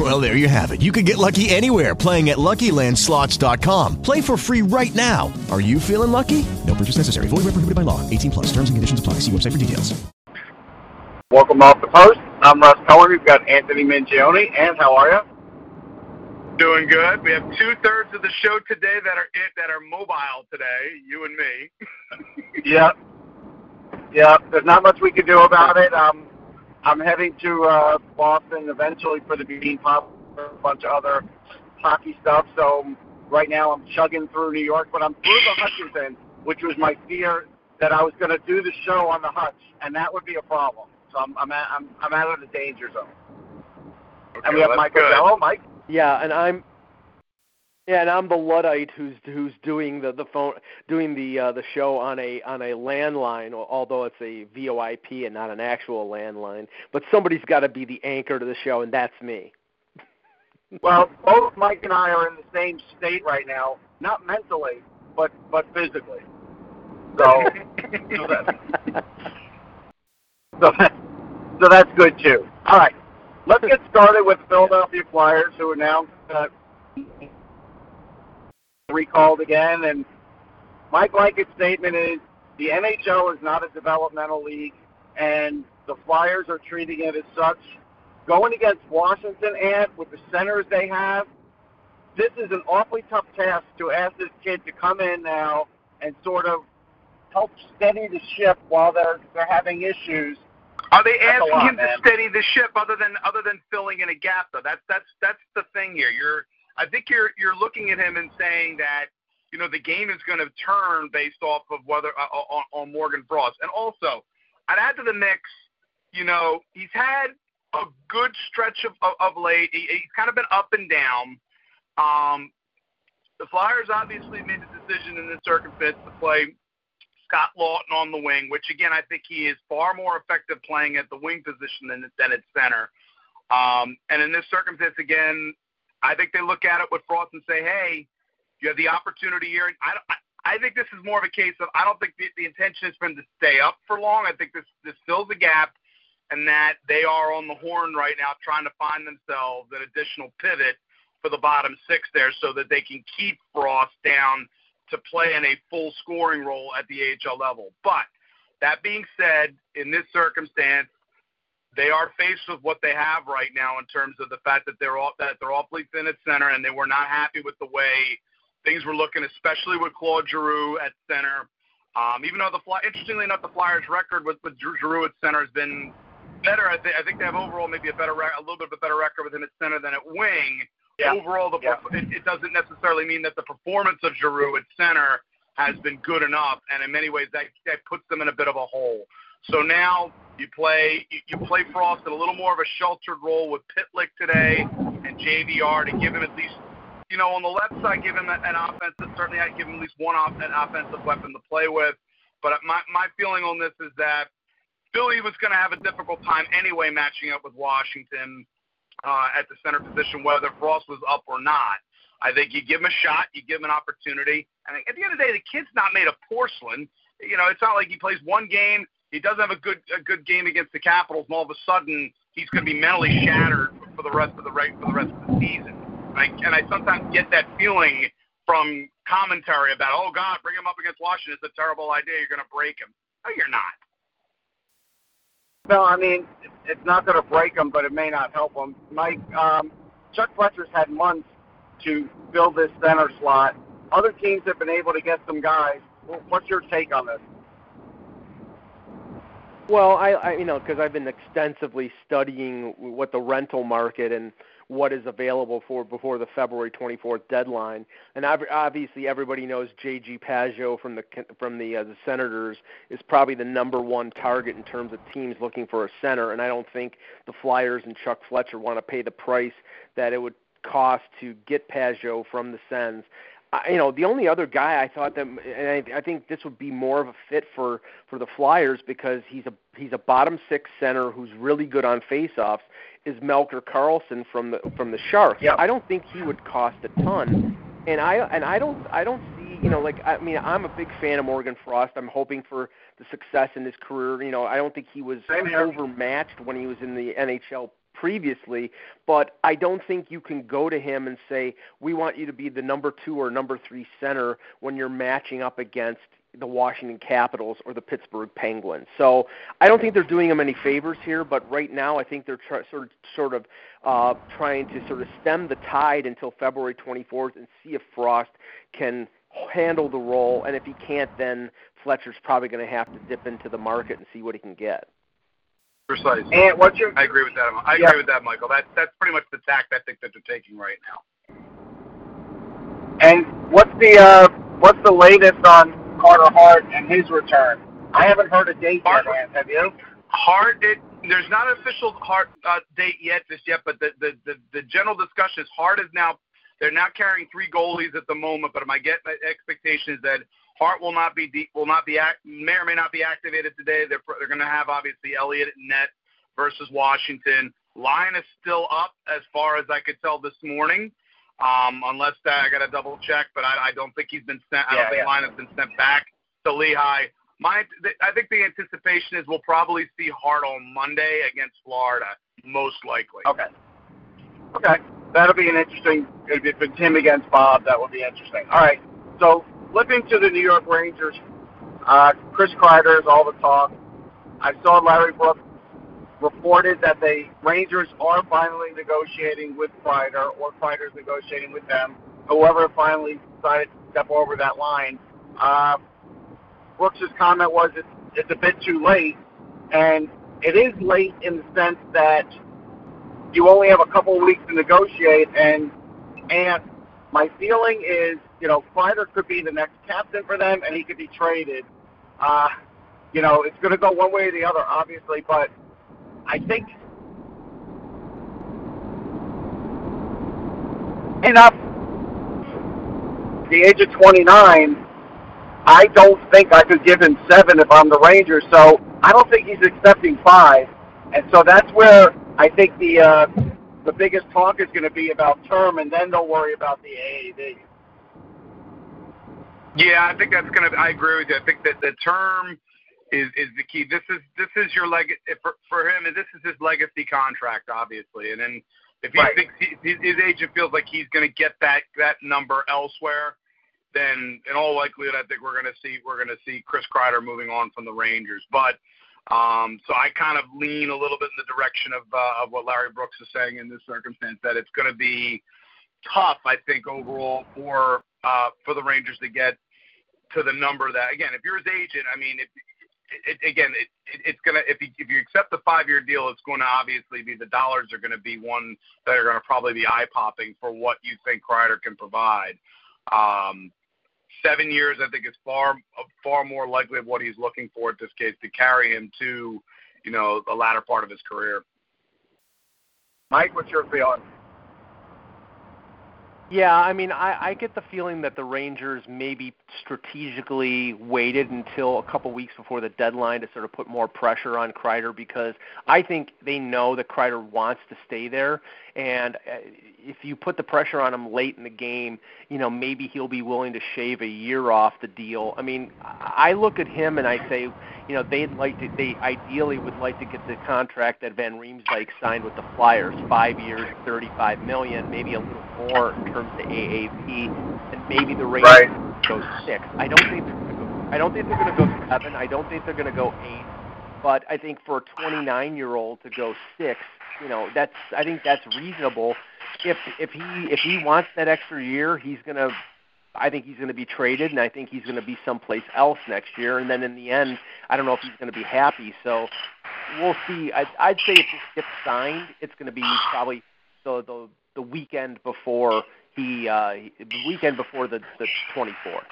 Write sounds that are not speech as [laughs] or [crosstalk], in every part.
Well, there you have it. You can get lucky anywhere playing at LuckyLandSlots.com. Play for free right now. Are you feeling lucky? No purchase necessary. Void where prohibited by law. 18 plus. Terms and conditions apply. See website for details. Welcome off the post. I'm Russ Cohen. We've got Anthony Mingione. And how are you? Doing good. We have two thirds of the show today that are it that are mobile today. You and me. [laughs] yep. Yep. There's not much we can do about it. Um, I'm heading to uh, Boston eventually for the Beanpot, a bunch of other hockey stuff. So right now I'm chugging through New York, but I'm through the Hutchinson, which was my fear that I was going to do the show on the Hutch, and that would be a problem. So I'm I'm, at, I'm, I'm out of the danger zone. Okay, and we have well, Mike that's. Hello, Mike. Yeah, and I'm yeah, and I'm the luddite who's who's doing the the phone doing the uh, the show on a on a landline, although it's a VoIP and not an actual landline. But somebody's got to be the anchor to the show, and that's me. [laughs] Well, both Mike and I are in the same state right now, not mentally, but but physically. So, [laughs] so, that, so, that, so that's good too. All right, let's get started with Philadelphia Flyers, who announced that recalled again. And my blanket statement is the NHL is not a developmental league, and the Flyers are treating it as such. Going against Washington, and with the centers they have, this is an awfully tough task to ask this kid to come in now and sort of help steady the ship while they're they're having issues. Are they That's asking lot, him to steady the ship other than other than filling in a gap though? That's that's that's the thing here. You're I think you're you're looking at him and saying that you know the game is going to turn based off of whether uh, on, on Morgan Frost. And also, I'd add to the mix, you know, he's had a good stretch of of, of late. He, he's kind of been up and down. Um, the Flyers obviously made the decision in this circumstance to play Scott Laughton on the wing, which again I think he is far more effective playing at the wing position than than at center. Um, and in this circumstance, again, I think they look at it with Frost and say, "Hey, you have the opportunity here." And I, I, think this is more of a case of I don't think the, the intention is for him to stay up for long. I think this this fills a gap, and that they are on the horn right now trying to find themselves an additional pivot for the bottom six there, so that they can keep Frost down to play in a full scoring role at the AHL level. But that being said, in this circumstance, they are faced with what they have right now in terms of the fact that they're all, that they're awfully thin at center, and they were not happy with the way things were looking, especially with Claude Giroux at center. Um, even though the Fly, interestingly enough, the Flyers' record with, with Giroux at center has been better. I, th- I think they have overall maybe a better, rec- a little bit of a better record with him at center than at wing. Yeah. Overall, the Yeah. it, it doesn't necessarily mean that the performance of Giroux at center has been good enough, and in many ways that that puts them in a bit of a hole. So now you play you, play Frost in a little more of a sheltered role with Pitlick today and JVR to give him at least you know on the left side give him an, offensive certainly I'd give him at least one off, an offensive weapon to play with. But my my feeling on this is that Philly was going to have a difficult time anyway matching up with Washington uh, at the center position, whether Frost was up or not. I think you give him a shot, you give him an opportunity. And at the end of the day, the kid's not made of porcelain. You know, it's not like he plays one game, he doesn't have a good a good game against the Capitals, and all of a sudden he's going to be mentally shattered for the rest of the reg- for the rest of the season. And I, and I sometimes get that feeling from commentary about, oh God, bring him up against Washington. It's a terrible idea. You're going to break him. No, you're not. No, I mean it's not going to break them, but it may not help them. Mike, um, Chuck Fletcher's had months to fill this center slot. Other teams have been able to get some guys. What's your take on this? Well, I, I you know, because I've been extensively studying what the rental market and what is available for before the February 24th deadline, and obviously everybody knows J.G. Pageau from the from the uh, the Senators is probably the number one target in terms of teams looking for a center, and I don't think the Flyers and Chuck Fletcher want to pay the price that it would cost to get Pageau from the Sens. I, you know, the only other guy I thought that, and I, I think this would be more of a fit for for the Flyers because he's a he's a bottom six center who's really good on faceoffs. Is Melker Karlsson from the from the Sharks? Yep. I don't think he would cost a ton, and I and I don't I don't see you know like I mean I'm a big fan of Morgan Frost. I'm hoping for the success in his career. You know I don't think he was overmatched when he was in the NHL previously, but I don't think you can go to him and say, we want you to be the number two or number three center when you're matching up against the Washington Capitals or the Pittsburgh Penguins. So I don't think they're doing him any favors here, but right now I think they're try, sort of sort of uh, trying to sort of stem the tide until February 24th and see if Frost can handle the role, and if he can't, then Fletcher's probably going to have to dip into the market and see what he can get. Precise. And what's your I agree with that. I agree with that, Michael. That's that's pretty much the tact I think that they're taking right now. and what's the uh, what's the latest on Carter Hart and his return? I haven't heard a date yet, Hart- Lance. Have you? Hard. It, there's not an official hard uh, date yet, just yet, but the, the the the general discussion is Hart is now they're now carrying three goalies at the moment. But my get my expectation is that Hart will not be deep, will not be act, may or may not be activated today. They're they're going to have obviously Elliott at net versus Washington. Lyon is still up as far as I could tell this morning. Um, unless that, I got to double check, but I, I don't think he's been sent. I don't think yeah. Lyon has been sent back to Lehigh. My, th- I think the anticipation is we'll probably see Hart on Monday against Florida, most likely. Okay. Okay. That'll be an interesting. If it's him against Bob, that would be interesting. All right. So flipping to the New York Rangers, uh, Chris Kreider is all the talk. I saw Larry Brooks reported that the Rangers are finally negotiating with Kreider, or Kreider's negotiating with them. Whoever finally decided to step over that line. Uh, Brooks's comment was it's, it's a bit too late, and it is late in the sense that you only have a couple of weeks to negotiate, and and my feeling is, you know, Kreider could be the next captain for them, and he could be traded. Uh, you know, it's going to go one way or the other, obviously, but I think enough. The age of 29, I don't think I could give him seven if I'm the Rangers. So I don't think he's accepting five, and so that's where I think the uh, the biggest talk is going to be about term, and then they'll worry about the AAV. Yeah, I think that's gonna. I agree with you. I think that the term is is the key. This is this is your leg for for him, and this is his legacy contract, obviously. And then if he Right. thinks he, his, his agent feels like he's gonna get that that number elsewhere, then in all likelihood, I think we're gonna see we're gonna see Chris Kreider moving on from the Rangers. But um, so I kind of lean a little bit in the direction of uh, of what Larry Brooks is saying in this circumstance that it's going to be tough, I think, overall for uh, for the Rangers to get to the number that again, if you're his agent, I mean, it, it, again, it, it, it's gonna if you if you accept the five year deal, it's going to obviously be the dollars are going to be one that are going to probably be eye popping for what you think Kreider can provide. Um, seven years, I think, is far far more likely of what he's looking for at this case to carry him to, you know, the latter part of his career. Mike, what's your feeling? Yeah, I mean, I, I get the feeling that the Rangers maybe strategically waited until a couple weeks before the deadline to sort of put more pressure on Kreider because I think they know that Kreider wants to stay there, and uh, if you put the pressure on him late in the game, you know, maybe he'll be willing to shave a year off the deal. I mean, I look at him and I say, you know, they'd like to, they ideally would like to get the contract that Van Riemsdyk signed with the Flyers, five years, thirty-five million, maybe a little more of AAV, and maybe the Rangers Right. go six. I don't think they're going to go. I don't think they're going to go seven. I don't think they're going to go eight. But I think for a 29-year-old to go six, you know, that's I think that's reasonable. If if he if he wants that extra year, he's going to. I think he's going to be traded, and I think he's going to be someplace else next year. And then in the end, I don't know if he's going to be happy. So we'll see. I, I'd say if this gets signed, it's going to be probably the the the weekend before he uh, the weekend before the the 24th.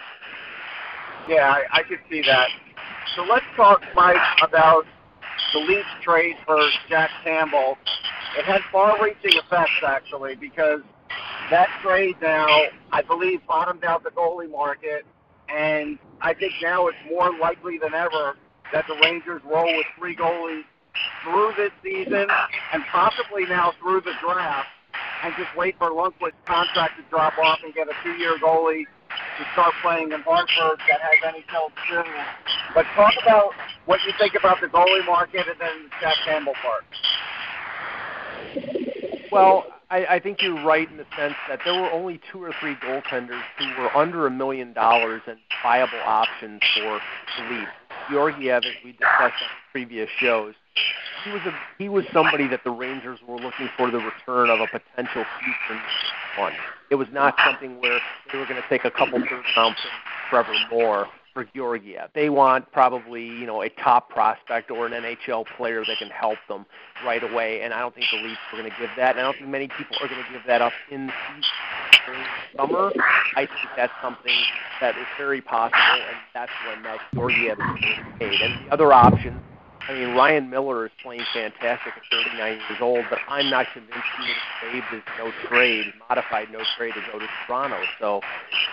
Yeah, I, I could see that. So let's talk, Mike, about the Leafs trade for Jack Campbell. It had far-reaching effects, actually, because that trade now, I believe, bottomed out the goalie market, and I think now it's more likely than ever that the Rangers roll with three goalies through this season and possibly now through the draft and just wait for Lundqvist's contract to drop off and get a two-year goalie to start playing in Hartford that has NHL experience. But talk about what you think about the goalie market and then Jack Campbell part. Well, I, I think you're right in the sense that there were only two or three goaltenders who were under a million dollars and viable options for the league. Georgiev, as we discussed on previous shows, he was a he was somebody that the Rangers were looking for the return of a potential future one. It was not something where they were going to take a couple third round Trevor Moore for Georgiev. They want probably you know a top prospect or an NHL player that can help them right away. And I don't think the Leafs are going to give that. And I don't think many people are going to give that up in the summer. I think that's something that is very possible, and that's when uh, that Georgiev is paid. And the other option I mean, Ryan Miller is playing fantastic at 39 years old, but I'm not convinced he would have waived his no trade, modified no trade to go to Toronto. So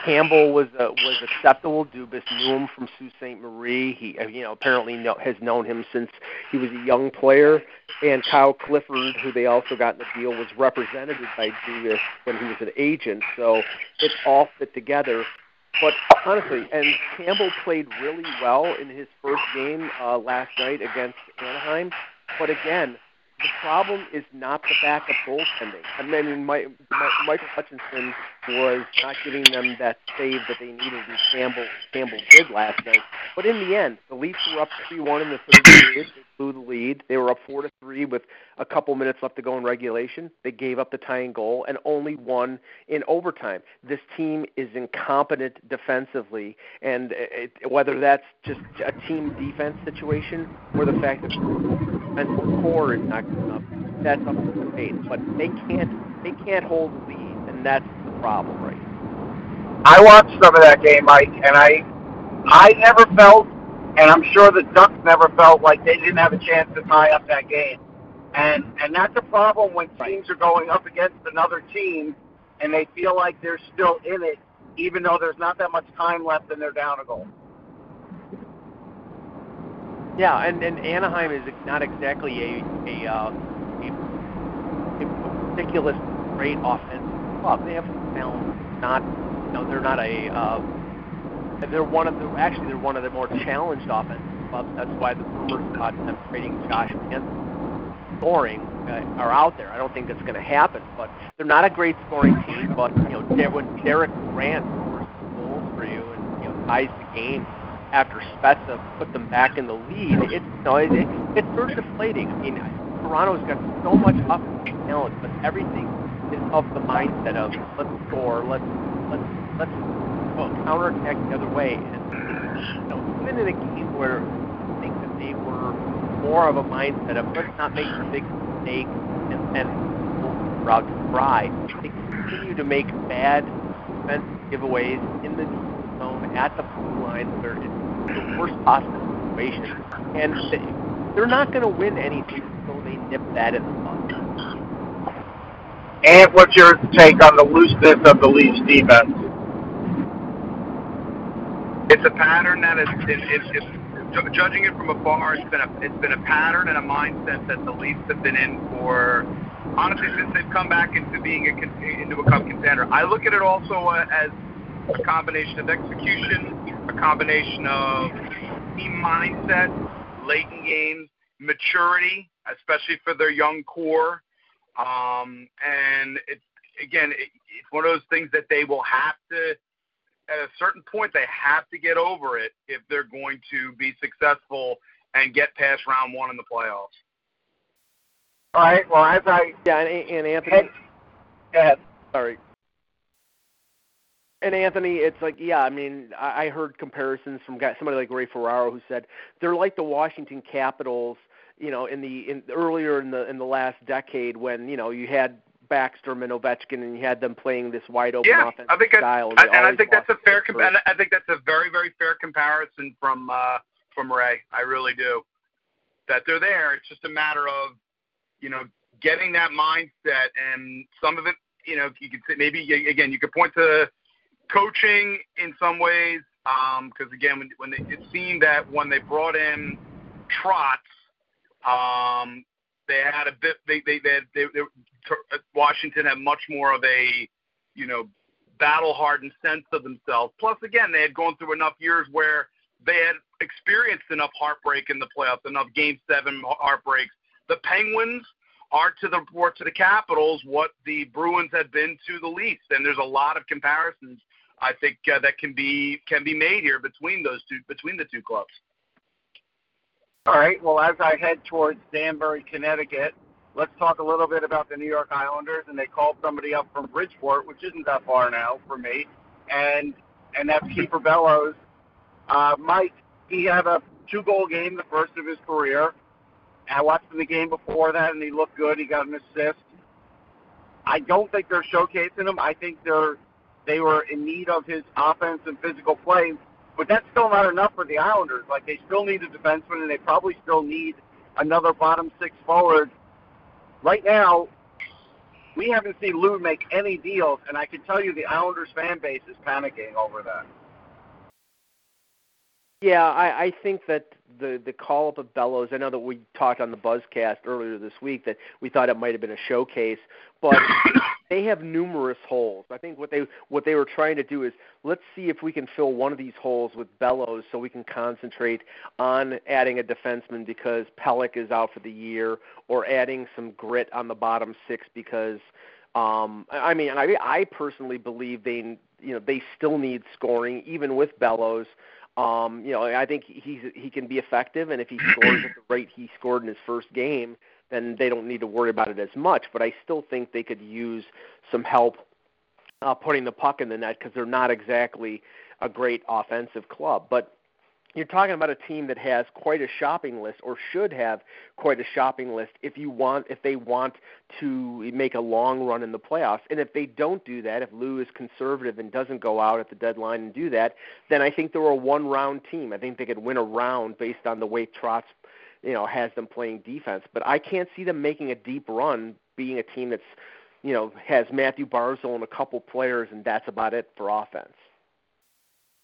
Campbell was uh, was acceptable. Dubas knew him from Sault Ste. Marie. He, you know, apparently know, has known him since he was a young player. And Kyle Clifford, who they also got in the deal, was represented by Dubas when he was an agent. So it all fit together. But honestly, and Campbell played really well in his first game uh, last night against Anaheim. But again, the problem is not the backup goaltending. I mean, my, my, Michael Hutchinson was not giving them that save that they needed, and Campbell Campbell did last night. But in the end, the Leafs were up three-one in the third period. They blew the lead. They were up four to three with a couple minutes left to go in regulation. They gave up the tying goal and only won in overtime. This team is incompetent defensively, and it, whether that's just a team defense situation or the fact that defensive core is not good enough, that's up to debate. But they can't they can't hold the lead, and that's the problem, right? I watched some of that game, Mike, and I I never felt, and I'm sure the Ducks never felt like they didn't have a chance to tie up that game. And and that's a problem when teams are going up against another team and they feel like they're still in it, even though there's not that much time left and they're down a goal. Yeah, and, and Anaheim is not exactly a a, uh, a, ridiculous great offensive club. They have talent, not you know they're not a uh, they're one of the actually they're one of the more challenged offensive clubs. That's why the rumors about them trading Josh Manson scoring uh, are out there. I don't think that's going to happen, but they're not a great scoring team. But you know, when Derek Grant scores goals for you and you know ties the game after Spezza put them back in the lead, it's you know, it, it, it's sort of deflating. I mean, Toronto's got so much offensive talent, but everything is of the mindset of let's score, let's let's let's well, counterattack the other way. And you know, even in a game where I think that they were more of a mindset of let's not make a big mistake and then route to try, they continue to make bad defensive giveaways in the zone at the blue line where it's the worst possible situation. And they, they're not going to win anything until they nip that in the bud. And what's your take on the looseness of the Leafs defense? It's a pattern that is, it, it, it's judging it from afar, it's been a it's been a pattern and a mindset that the Leafs have been in for honestly since they've come back into being a into a cup contender. I look at it also uh, as a combination of execution, a combination of team mindset, late in games, maturity, especially for their young core, um, and it, again, it, it's one of those things that they will have to at a certain point they have to get over it if they're going to be successful and get past round one in the playoffs. All right. Well, as I yeah, and, and Anthony. Go ahead. Sorry. And Anthony, it's like, yeah, I mean, I heard comparisons from guys, somebody like Ray Ferraro who said they're like the Washington Capitals, you know, in the in earlier in the in the last decade when you know you had Backstrom and Ovechkin, and you had them playing this wide open yeah, offensive I think style. I, and I think that's a fair. Com- I think that's a very, very fair comparison from uh, from Ray. I really do. That they're there. It's just a matter of, you know, getting that mindset, and some of it you know, you could say maybe again you could point to coaching in some ways because um, again when, when they, it seemed that when they brought in Trotz, um, they had a bit they they they, they, they Washington had much more of a you know battle hardened sense of themselves. Plus, again, they had gone through enough years where they had experienced enough heartbreak in the playoffs, enough Game Seven heartbreaks. The Penguins are to the or to the Capitals what the Bruins had been to the Leafs, and there's a lot of comparisons I think uh, that can be can be made here between those two between the two clubs. All right. Well, as I head towards Danbury, Connecticut, let's talk a little bit about the New York Islanders. And they called somebody up from Bridgeport, which isn't that far now for me, and and that's Kiefer Bellows. Uh, Mike, he had a two-goal game, the first of his career. I watched him the game before that, and he looked good. He got an assist. I don't think they're showcasing him. I think they're they were in need of his offense and physical play, but that's still not enough for the Islanders. Like they still need a defenseman, and they probably still need another bottom six forward. Right now, we haven't seen Lou make any deals, and I can tell you the Islanders fan base is panicking over that. Yeah, I, I think that the the call up of Bellows. I know that we talked on the Buzzcast earlier this week that we thought it might have been a showcase, but they have numerous holes. I think what they what they were trying to do is let's see if we can fill one of these holes with Bellows, so we can concentrate on adding a defenseman because Pelech is out for the year, or adding some grit on the bottom six because. Um, I mean, I, I personally believe they, you know, they still need scoring even with Bellows. Um, you know, I think he's he can be effective, and if he scores at the rate he scored in his first game, then they don't need to worry about it as much. But I still think they could use some help uh, putting the puck in the net because they're not exactly a great offensive club. But you're talking about a team that has quite a shopping list or should have quite a shopping list if you want if they want to make a long run in the playoffs and if they don't do that if Lou is conservative and doesn't go out at the deadline and do that then I think they're a one round team I think they could win a round based on the way Trotz you know has them playing defense but I can't see them making a deep run being a team that's you know has Mathew Barzal and a couple players and that's about it for offense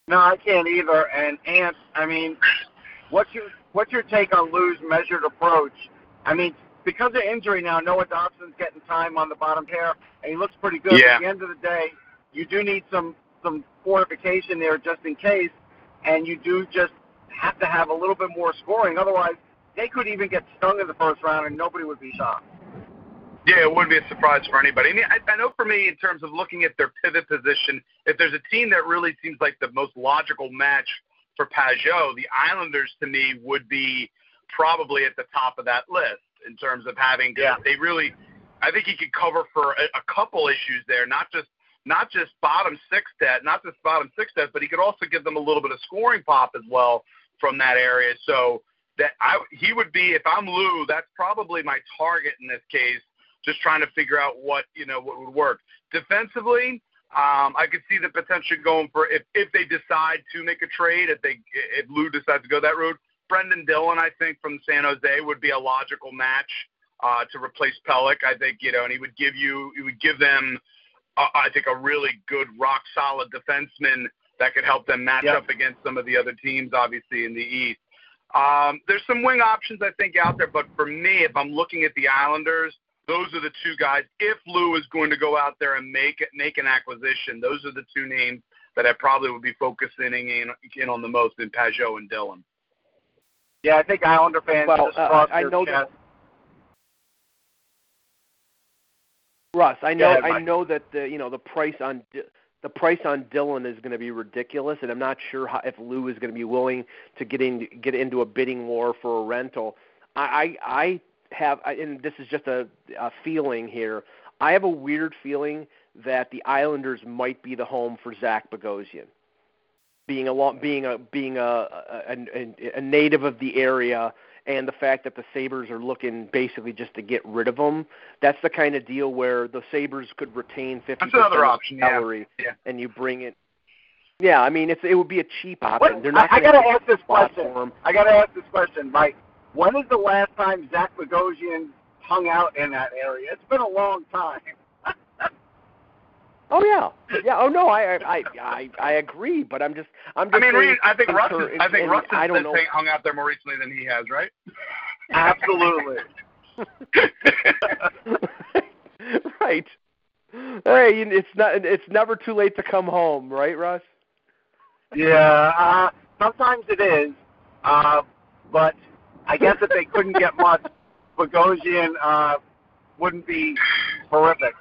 no, I can't either. And Ant, I mean, what's your what's your take on Lou's measured approach? I mean, because of injury now, Noah Dobson's getting time on the bottom pair, and he looks pretty good. Yeah. At the end of the day, you do need some some fortification there just in case, and you do just have to have a little bit more scoring. Otherwise, they could even get stung in the first round, and nobody would be shocked. Yeah, it wouldn't be a surprise for anybody. I mean, I, I know for me, in terms of looking at their pivot position, if there's a team that really seems like the most logical match for Pageau, the Islanders to me would be probably at the top of that list in terms of having. Yeah. They really, I think he could cover for a, a couple issues there, not just not just bottom six debt, not just bottom six debt, but he could also give them a little bit of scoring pop as well from that area. So that I he would be if I'm Lou, that's probably my target in this case just trying to figure out what you know what would work. Defensively, um, I could see the potential going for if if they decide to make a trade, if they if Lou decides to go that route. Brendan Dillon, I think from San Jose would be a logical match uh, to replace Pelech. I think you know, and he would give you he would give them uh, I think a really good rock solid defenseman that could help them match yep. up against some of the other teams, obviously in the East. Um, there's some wing options I think out there, but for me, if I'm looking at the Islanders, those are the two guys. If Lou is going to go out there and make make an acquisition, those are the two names that I probably would be focusing in, in on the most in Pageau and Dillon. Yeah, I think Islander fans well, just uh, I know chest. that. Russ, I know ahead, I know that the you know the price on the price on Dillon is going to be ridiculous, and I'm not sure how, if Lou is going to be willing to get in get into a bidding war for a rental. I I, I have, and this is just a, a feeling here. I have a weird feeling that the Islanders might be the home for Zach Bogosian, being a being a being a, a, a, a native of the area, and the fact that the Sabres are looking basically just to get rid of him. That's the kind of deal where the Sabres could retain fifty That's another option, salary, yeah. Yeah. and you bring it. Yeah, I mean it's it would be a cheap option. What, They're not I, I gonna gotta ask this question. I gotta ask this question, Mike. When is the last time Zach Bogosian hung out in that area? It's been a long time. Oh yeah, yeah. Oh no, I I I I agree, but I'm just I'm just. I mean, saying, I think I'm Russ. sure- Is, I think Russ has been know. hung out there more recently than he has, right? Absolutely. [laughs] right. Hey, it's not. It's never too late to come home, right, Russ? Yeah, uh, sometimes it is, uh, but I guess if they couldn't get much, Bogosian uh, wouldn't be horrific.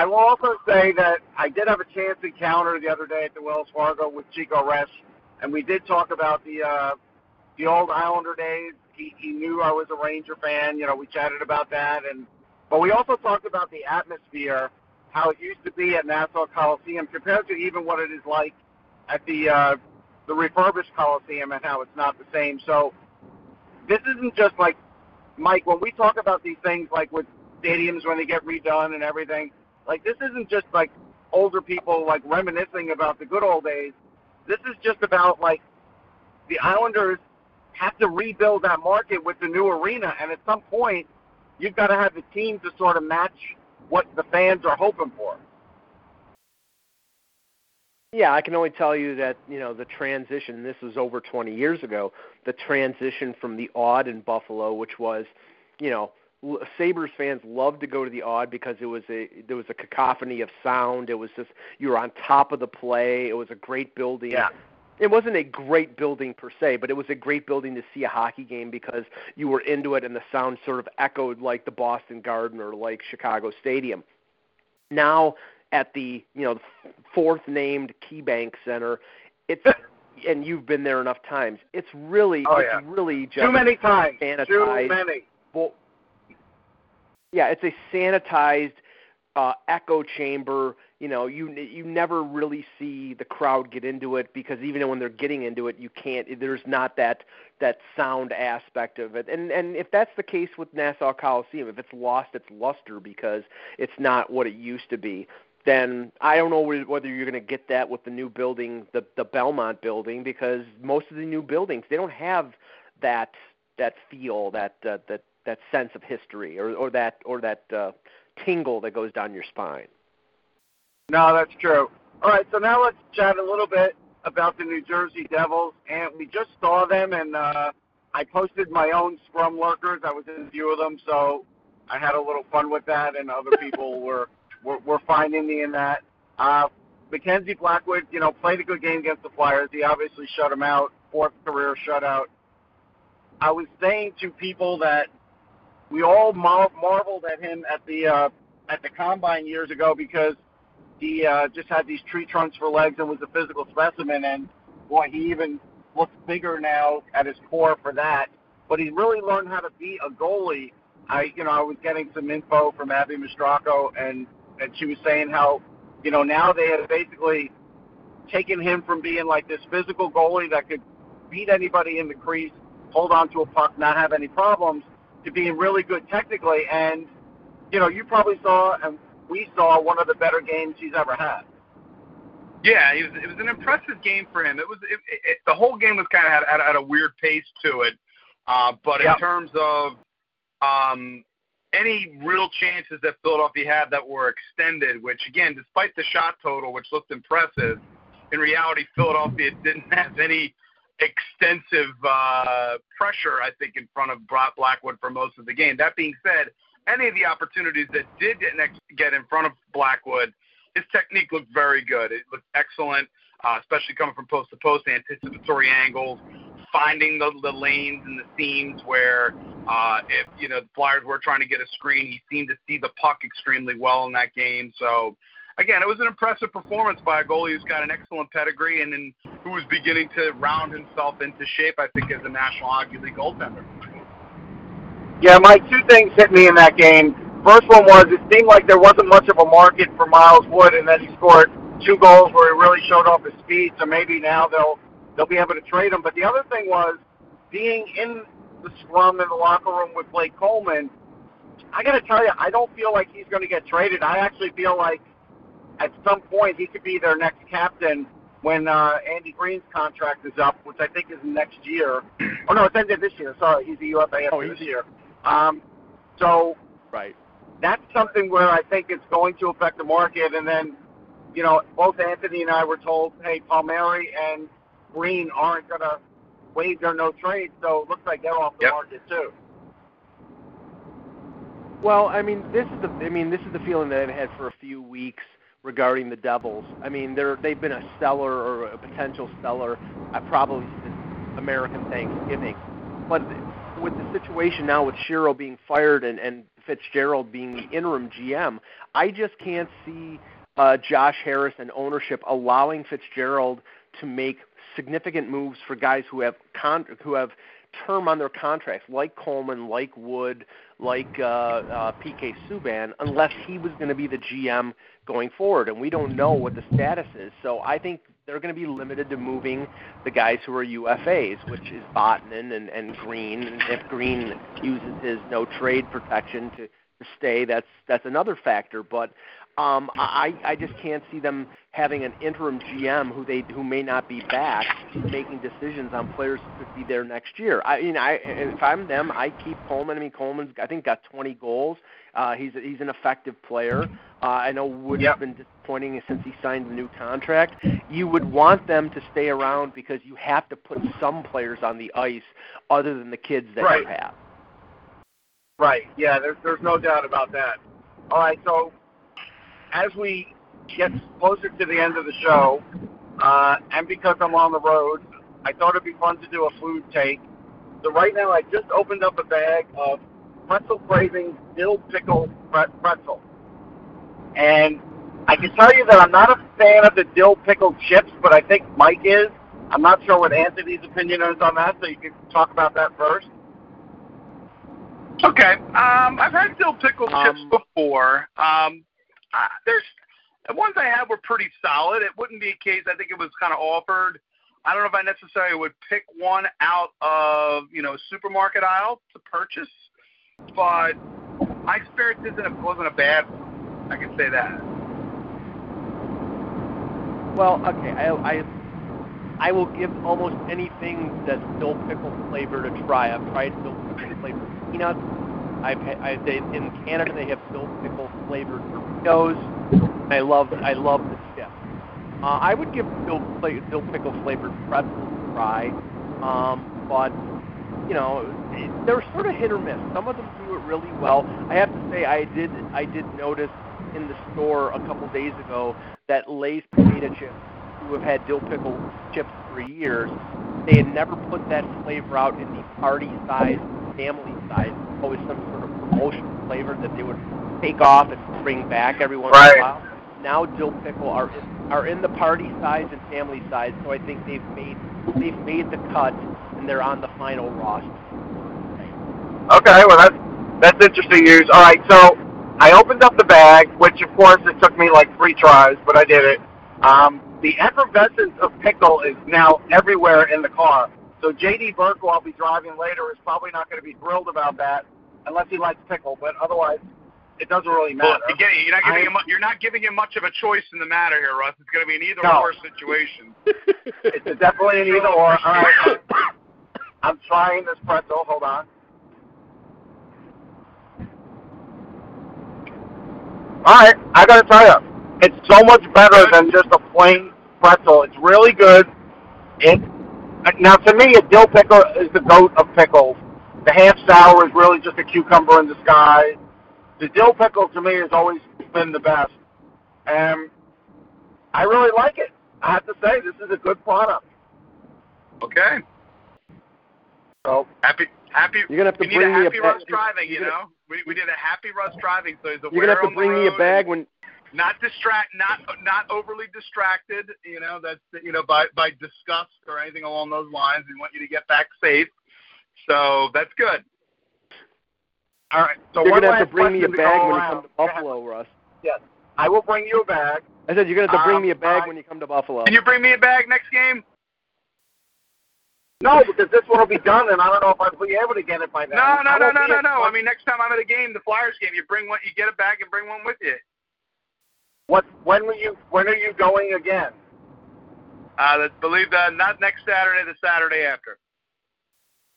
I will also say that I did have a chance encounter the other day at the Wells Fargo with Chico Resch, and we did talk about the uh, the old Islander days. He, he knew I was a Ranger fan. You know, we chatted about that, and but we also talked about the atmosphere, how it used to be at Nassau Coliseum compared to even what it is like at the uh, the refurbished Coliseum, and how it's not the same. So this isn't just like Mike when we talk about these things, like with stadiums when they get redone and everything. Like this isn't just like older people like reminiscing about the good old days. This is just about like the Islanders have to rebuild that market with the new arena, and at some point, you've got to have the team to sort of match what the fans are hoping for. Yeah, I can only tell you that you know the transition. This was over 20 years ago. The transition from the Aud in Buffalo, which was, you know, Sabres fans loved to go to the Aud because it was a there was a cacophony of sound. It was just you were on top of the play. It was a great building. Yeah. It wasn't a great building per se, but it was a great building to see a hockey game because you were into it and the sound sort of echoed like the Boston Garden or like Chicago Stadium. Now at the you know fourth named KeyBank Center, it's [laughs] and you've been there enough times. It's really Oh, it's yeah. really just Too many times. Too sanitized. many. well, yeah, it's a sanitized uh, echo chamber. You know, you you never really see the crowd get into it because even when they're getting into it, you can't. There's not that that sound aspect of it. And and if that's the case with Nassau Coliseum, if it's lost its luster because it's not what it used to be, then I don't know whether you're going to get that with the new building, the the Belmont building, because most of the new buildings they don't have that that feel, that uh, that that sense of history, or or that or that uh, tingle that goes down your spine. No, that's true. All right, so now let's chat a little bit about the New Jersey Devils, and we just saw them, and uh, I posted my own scrum lurkers. I was in a few of them, so I had a little fun with that, and other [laughs] people were, were were finding me in that. Uh, Mackenzie Blackwood, you know, played a good game against the Flyers. He obviously shut him out, fourth career shutout. I was saying to people that we all mar- marveled at him at the uh, at the combine years ago because he uh, just had these tree trunks for legs and was a physical specimen. And boy, he even looks bigger now at his core for that. But he really learned how to be a goalie. I, you know, I was getting some info from Abbey Mastracco, and and she was saying how, you know, now they have basically taken him from being like this physical goalie that could beat anybody in the crease, hold on to a puck, not have any problems, to being really good technically. And you know, you probably saw and we saw one of the better games he's ever had. Yeah, it was, it was an impressive game for him. It was it, it, the whole game was kind of had, had, had a weird pace to it, uh, but Yep. in terms of um, any real chances that Philadelphia had that were extended, which again, despite the shot total, which looked impressive, in reality, Philadelphia didn't [laughs] have any extensive uh, pressure, I think, in front of Blackwood for most of the game. That being said, any of the opportunities that did get in front of Blackwood, his technique looked very good. It looked excellent, uh, especially coming from post to post, anticipatory angles, finding the, the lanes and the seams where uh, if you know the Flyers were trying to get a screen, he seemed to see the puck extremely well in that game. So again, it was an impressive performance by a goalie who's got an excellent pedigree and, and who is beginning to round himself into shape. I think as a National Hockey League goaltender. Yeah, Mike, two things hit me in that game. First one was it seemed like there wasn't much of a market for Miles Wood, and then he scored two goals where he really showed off his speed. So maybe now they'll they'll be able to trade him. But the other thing was being in the scrum in the locker room with Blake Coleman. I got to tell you, I don't feel like he's going to get traded. I actually feel like at some point he could be their next captain when uh, Andy Greene's contract is up, which I think is next year. [clears throat] Oh no, it's ended this year. Sorry, he's a UFA Oh, this year. Um, so Right. that's something where I think it's going to affect the market. And then, you know, both Anthony and I were told, hey, Palmieri and Greene aren't going to waive their no trade, so it looks like they're off the Yep. market too. Well, I mean, this is the I mean, this is the feeling that I've had for a few weeks regarding the Devils. I mean, they're they've been a seller or a potential seller, uh, probably since American Thanksgiving. But with the situation now with Shero being fired and and Fitzgerald being the interim GM, I just can't see uh, Josh Harris and ownership allowing Fitzgerald to make significant moves for guys who have con- who have term on their contracts, like Coleman, like Wood, like uh, uh, PK Subban, unless he was going to be the GM going forward, and we don't know what the status is. So I think they're going to be limited to moving the guys who are UFAs, which is Vatanen and, and Greene. And if Greene uses his no trade protection to, to stay, that's that's another factor. But um, I, I just can't see them having an interim GM who they who may not be back making decisions on players who could be there next year. I mean, I if I'm them, I keep Coleman. I mean, Coleman's I think got 20 goals. Uh, he's he's an effective player. Uh, I know Wood's Yep. been disappointing since he signed the new contract. You would want them to stay around because you have to put some players on the ice other than the kids that Right. you have. Right. Yeah. There's there's no doubt about that. All right. So as we get closer to the end of the show, uh, and because I'm on the road, I thought it'd be fun to do a food take. So right now, I just opened up a bag of pretzel craving dill pickle pretzel, and I can tell you that I'm not a fan of the dill pickle chips, but I think Mike is. I'm not sure what Anthony's opinion is on that, so you can talk about that first. Okay. Um, I've had dill pickle chips Um, before. Um, uh, there's the ones I had were pretty solid. It wouldn't be a case. I think it was kind of offered. I don't know if I necessarily would pick one out of you know supermarket aisle to purchase, but my experience isn't wasn't a bad one. I can say that. Well, okay, I, I I will give almost anything that's dill pickle flavored a try. I've tried dill pickle flavored peanuts. I've had, I, they, in Canada they have dill pickle flavored Doritos. I love I love the chip. Uh, I would give dill, dill pickle flavored pretzels a try, um, but you know they're sort of hit or miss. Some of them do it really well. I have to say I did I did notice in the store a couple days ago that Lay's potato chips, who have had dill pickle chips for years, they had never put that flavor out in the party size, family size. Always some sort of promotional flavor that they would take off and bring back every once Right. in a while. Now dill pickle are in, are in the party size and family size, so I think they've made they've made the cut and they're on the final roster. Okay, well that's that's interesting news. All right, so I opened up the bag, which of course it took me like three tries, but I did it. Um, the effervescence of pickle is now everywhere in the car. So JD Burke, who I'll be driving later, is probably not going to be thrilled about that unless he likes pickle. But otherwise, it doesn't really Well, matter. again, you're not giving I- him mu- you're not giving him much of a choice in the matter here, Russ. It's going to be an either No. or situation. It's definitely an either or. All right, [laughs] I'm trying this pretzel. Hold on. All right, I gotta tell you, it's so much better than just a plain pretzel. It's really good. It now to me, a dill pickle is the goat of pickles. The half sour is really just a cucumber in disguise. The dill pickle to me has always been the best, and I really like it. I have to say, this is a good product. Okay. So Happy, happy. You're gonna have to we need bring a me a happy bag- Russ driving. You gonna- know, we we did a happy Russ driving, so he's aware You're gonna have to bring me a bag when not distract, not not overly distracted. You know, that's you know by by disgust or anything along those lines. We want you to get back safe. So that's good. All right. So you're gonna have to bring me a bag when you come to Buffalo, Russ. Yes, I will bring you a bag. I said you're gonna have to bring Um, me a bag I- when you come to Buffalo. Can you bring me a bag next game? No, because this one will be done, and I don't know if I'll be able to get it by then. No, no, no, no, no, no. I mean, next time I'm at a game, the Flyers game, you bring one, you get a bag and bring one with you. what? When were you? When are you going again? Uh, I believe that not next Saturday, the Saturday after.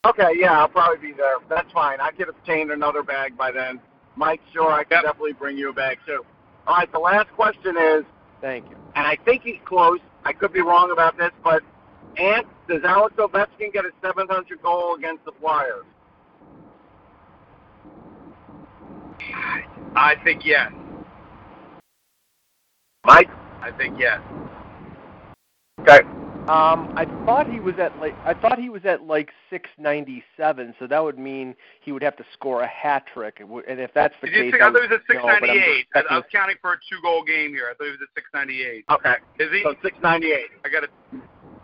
Okay, yeah, I'll probably be there. That's fine. I could obtain another bag by then. Mike, sure, I can Yep. definitely bring you a bag too. All right, the last question is, Thank you. and I think he's close. I could be wrong about this, but Ant, does Alex Ovechkin get a 700 goal against the Flyers? I think yes. Mike? I think yes. Okay. Um, I thought he was at like I thought he was at like 697, so that would mean he would have to score a hat trick. And if that's the Did you case, think, I thought he was at know, but I'm 698. I, I was counting for a two-goal game here. I thought he was at 698. Okay. Is he? So 698. I got it.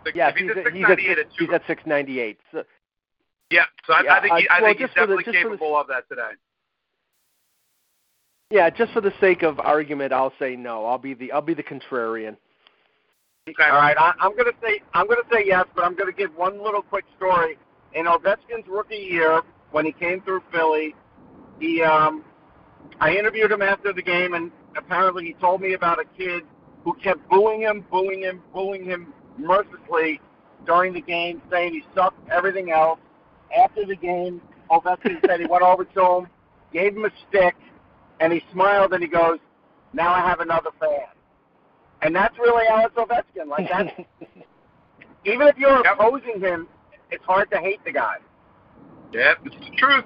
Six, Yes, if he's, he's at at, he's at 698 six, at he's at 698. So, yeah, so I, Yeah, I think he, I- I well, think he's just for the- definitely the- capable of that today. yeah, just for the sake of argument, I'll say no. I'll be the I'll be the contrarian. Okay. All right, I, I'm gonna say I'm gonna say yes, but I'm gonna give one little quick story. In Ovechkin's rookie year, when he came through Philly, he um, I interviewed him after the game, and apparently he told me about a kid who kept booing him, booing him, booing him mercilessly during the game, saying he sucked, everything else. After the game, Ovechkin said he went over to him, gave him a stick, and he smiled and he goes, "Now I have another fan." And that's really Alex Ovechkin. Like that, [laughs] even if you're Yep. opposing him, it's hard to hate the guy. Yeah, it's the truth.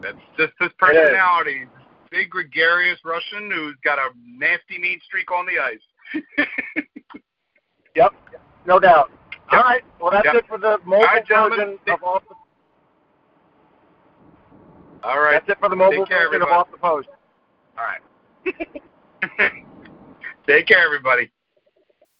That's just his personality. Big gregarious Russian who's got a nasty mean streak on the ice. [laughs] Yep, no doubt. Yep. All right, well that's Yep. it for the mobile right, gentlemen. version of off. The, All right. that's it for the mobile Take care, version of everybody. off the post. All right. [laughs] Take care, everybody.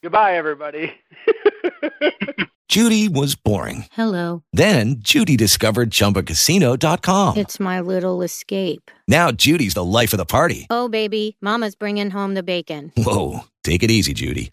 Goodbye, everybody. [laughs] Judy was boring. Hello. Then Judy discovered ChumbaCasino.com. It's my little escape. Now Judy's the life of the party. Oh, baby, Mama's bringing home the bacon. Whoa, take it easy, Judy.